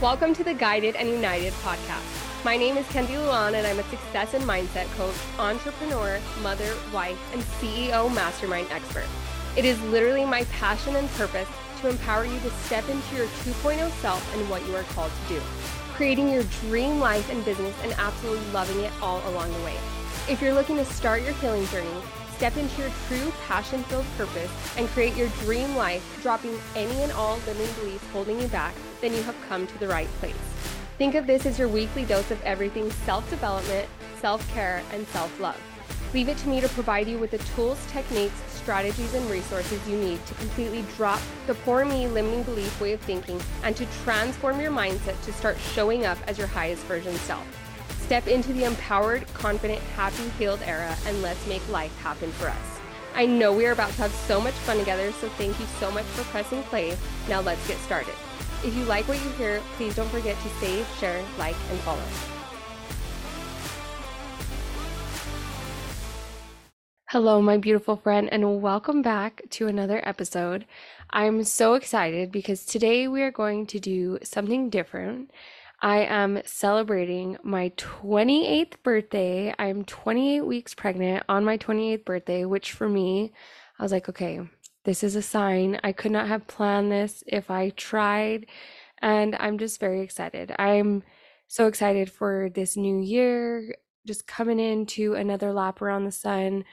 Welcome to the Guided and United podcast. My name is Kenzie Noel, and I'm a success and mindset coach, entrepreneur, mother, wife, and CEO mastermind expert. It is literally my passion and purpose to empower you to step into your 2.0 self and what you are called to do, creating your dream life and business and absolutely loving it all along the way. If you're looking to start your healing journey, step into your true passion filled purpose, and create your dream life, dropping any and all limiting beliefs holding you back, then you have come to the right place. Think of this as your weekly dose of everything self development, self care, and self love. Leave it to me to provide you with the tools, techniques, strategies, and resources you need to completely drop the poor me limiting belief way of thinking and to transform your mindset to start showing up as your highest version self. Step into the empowered, confident, happy, healed era and let's make life happen for us. I know we are about to have so much fun together, so thank you so much for pressing play. Now let's get started. If you like what you hear, please don't forget to save, share, like, and follow. Hello, my beautiful friend, and welcome back to another episode. I'm so excited because today we are going to do something different. I am celebrating my 28th birthday. I'm 28 weeks pregnant on my 28th birthday, which for me, I was like, okay, this is a sign. I could not have planned this if I tried. And I'm just very excited. I'm so excited for this new year, just coming into another lap around the sun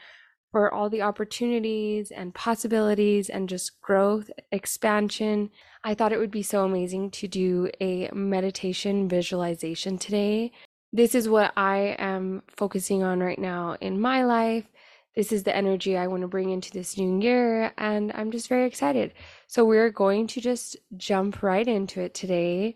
for all the opportunities and possibilities and just growth, expansion. I thought it would be so amazing to do a meditation visualization today. This is what I am focusing on right now in my life. This is the energy I want to bring into this new year, and I'm just very excited. So, we're going to just jump right into it today.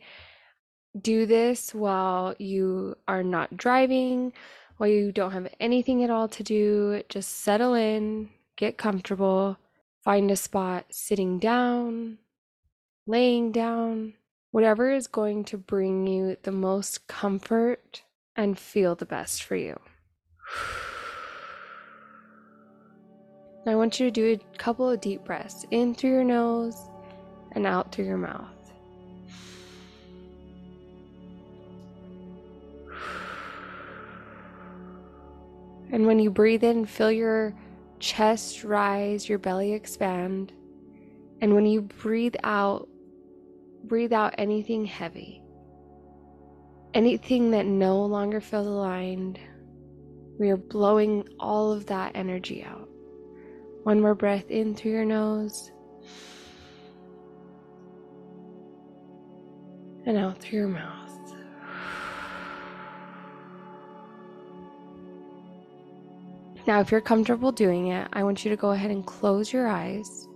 Do this while you are not driving, while you don't have anything at all to do. Just settle in, get comfortable, find a spot sitting down, laying down, whatever is going to bring you the most comfort and feel the best for you. Now, I want you to do a couple of deep breaths in through your nose and out through your mouth. And when you breathe in, feel your chest rise, your belly expand. And when you breathe out, breathe out anything heavy, anything that no longer feels aligned. We are blowing all of that energy out. One more breath in through your nose and out through your mouth. Now, if you're comfortable doing it, I want you to go ahead and close your eyes.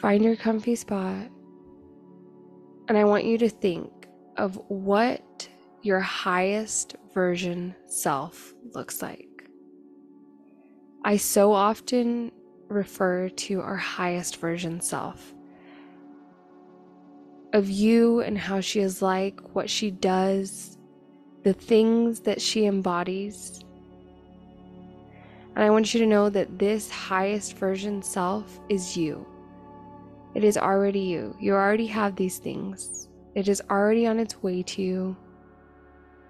Find your comfy spot and I want you to think of what your highest version self looks like. I so often refer to our highest version self of you and how she is like, what she does, the things that she embodies. And I want you to know that this highest version self is you. It is already you. You already have these things. It is already on its way to you.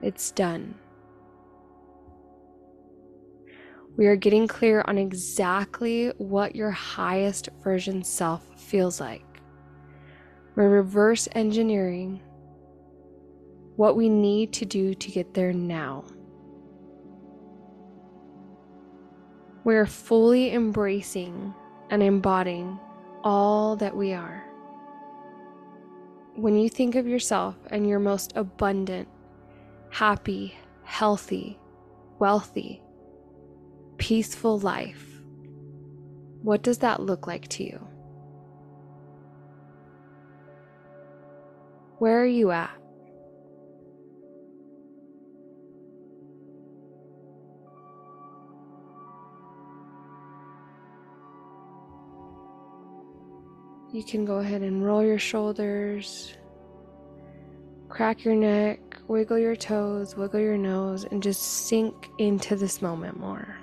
It's done. We are getting clear on exactly what your highest version self feels like. We're reverse engineering what we need to do to get there now. We're fully embracing and embodying all that we are. When you think of yourself and your most abundant, happy, healthy, wealthy, peaceful life, what does that look like to you? Where are you at? You can go ahead and roll your shoulders, crack your neck, wiggle your toes, wiggle your nose, and just sink into this moment more.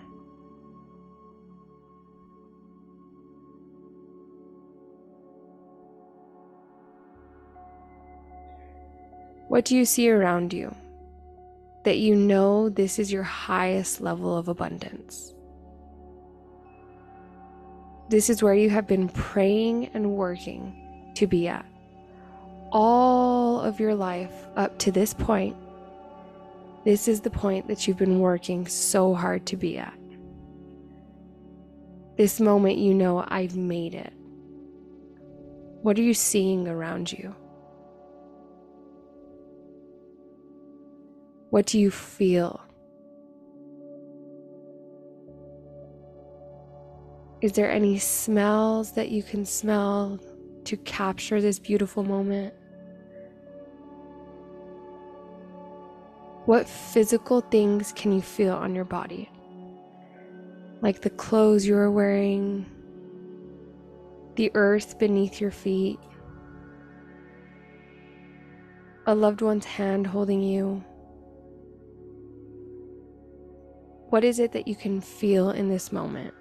What do you see around you that you know this is your highest level of abundance? This is where you have been praying and working to be at. All of your life up to this point, this is the point that you've been working so hard to be at. This moment, you know, I've made it. What are you seeing around you? What do you feel? Is there any smells that you can smell to capture this beautiful moment? What physical things can you feel on your body? Like the clothes you are wearing, the earth beneath your feet, a loved one's hand holding you. What is it that you can feel in this moment?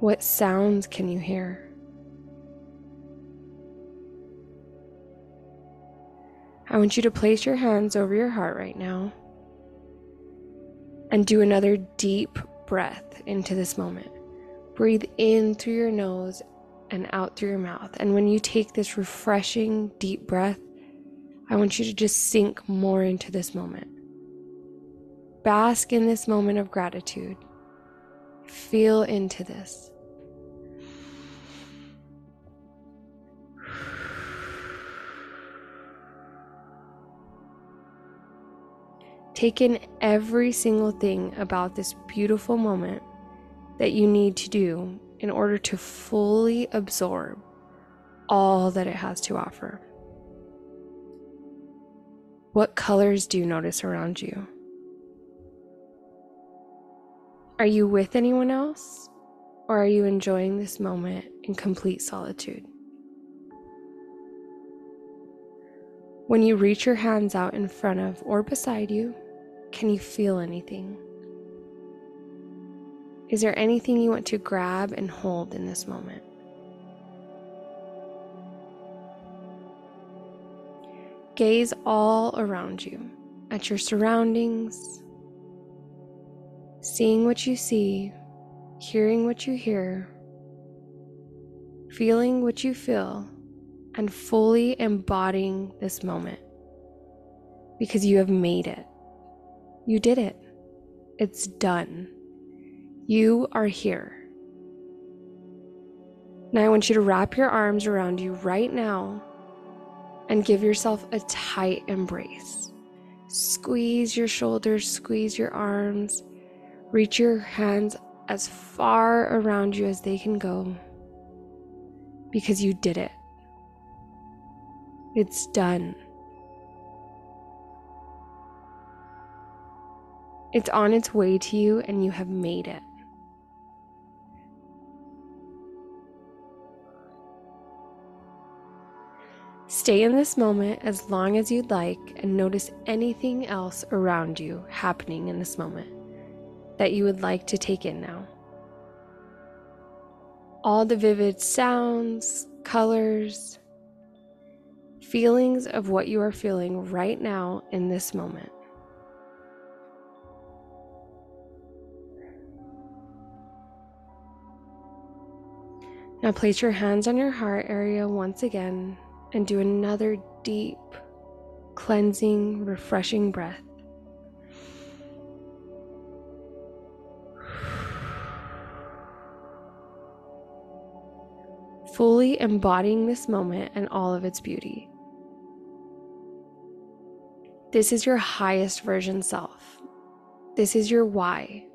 What sounds can you hear? I want you to place your hands over your heart right now and do another deep breath into this moment. Breathe in through your nose and out through your mouth. And when you take this refreshing, deep breath, I want you to just sink more into this moment. Bask in this moment of gratitude. Feel into this. Take in every single thing about this beautiful moment that you need to do in order to fully absorb all that it has to offer. What colors do you notice around you? Are you with anyone else? Or are you enjoying this moment in complete solitude? When you reach your hands out in front of or beside you, can you feel anything? Is there anything you want to grab and hold in this moment? Gaze all around you at your surroundings, seeing what you see, hearing what you hear, feeling what you feel, and fully embodying this moment because you have made it. You did it. It's done. You are here. Now I want you to wrap your arms around you right now and give yourself a tight embrace. Squeeze your shoulders, squeeze your arms, reach your hands as far around you as they can go because you did it. It's done. It's on its way to you, and you have made it. Stay in this moment as long as you'd like and notice anything else around you happening in this moment that you would like to take in now. All the vivid sounds, colors, feelings of what you are feeling right now in this moment. Now place your hands on your heart area once again and do another deep, cleansing, refreshing breath. Fully embodying this moment and all of its beauty. This is your highest version self. This is your why,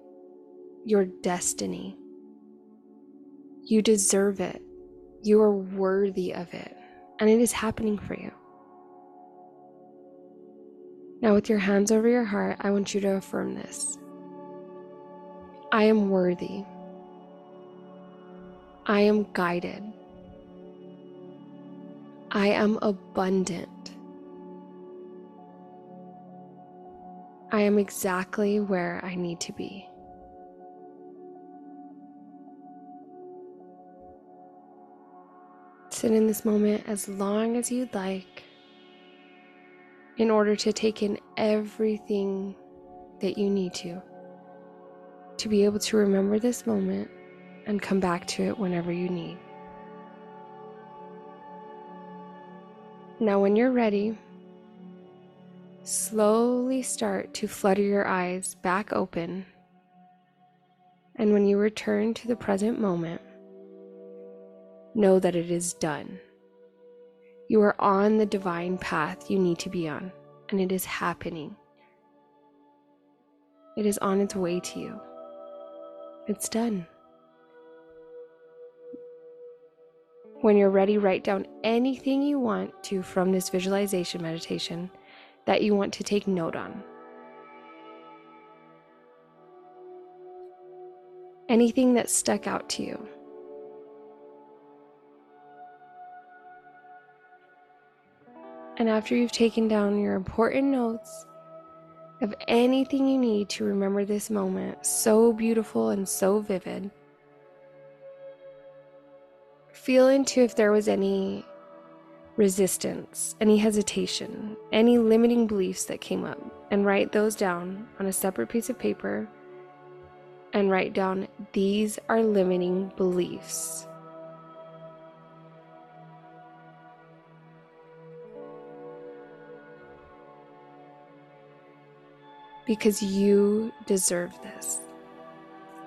your destiny. You deserve it. You are worthy of it and it is happening for you. Now, with your hands over your heart, I want you to affirm this I am worthy. I am guided. I am abundant. I am exactly where I need to be. Sit in this moment as long as you'd like in order to take in everything that you need to, to be able to remember this moment and come back to it whenever you need. Now, when you're ready, slowly start to flutter your eyes back open. And when you return to the present moment, know that it is done. You are on the divine path you need to be on, and it is happening. It is on its way to you. It's done. When you're ready, write down anything you want to from this visualization meditation that you want to take note on. Anything that stuck out to you. And after you've taken down your important notes of anything you need to remember this moment, so beautiful and so vivid, feel into if there was any resistance, any hesitation, any limiting beliefs that came up, and write those down on a separate piece of paper. And write down, these are limiting beliefs. Because you deserve this.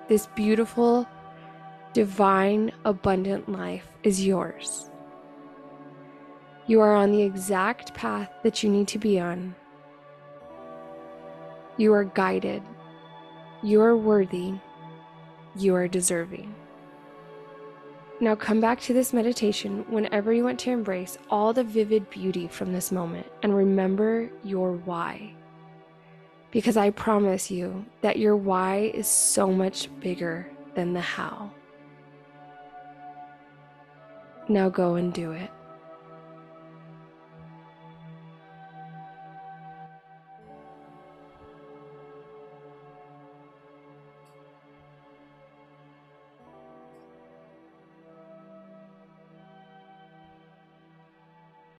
This beautiful, divine, abundant life is yours. You are on the exact path that you need to be on. You are guided. You are worthy. You are deserving. Now come back to this meditation whenever you want to embrace all the vivid beauty from this moment and remember your why because I promise you that your why is so much bigger than the how. Now go and do it.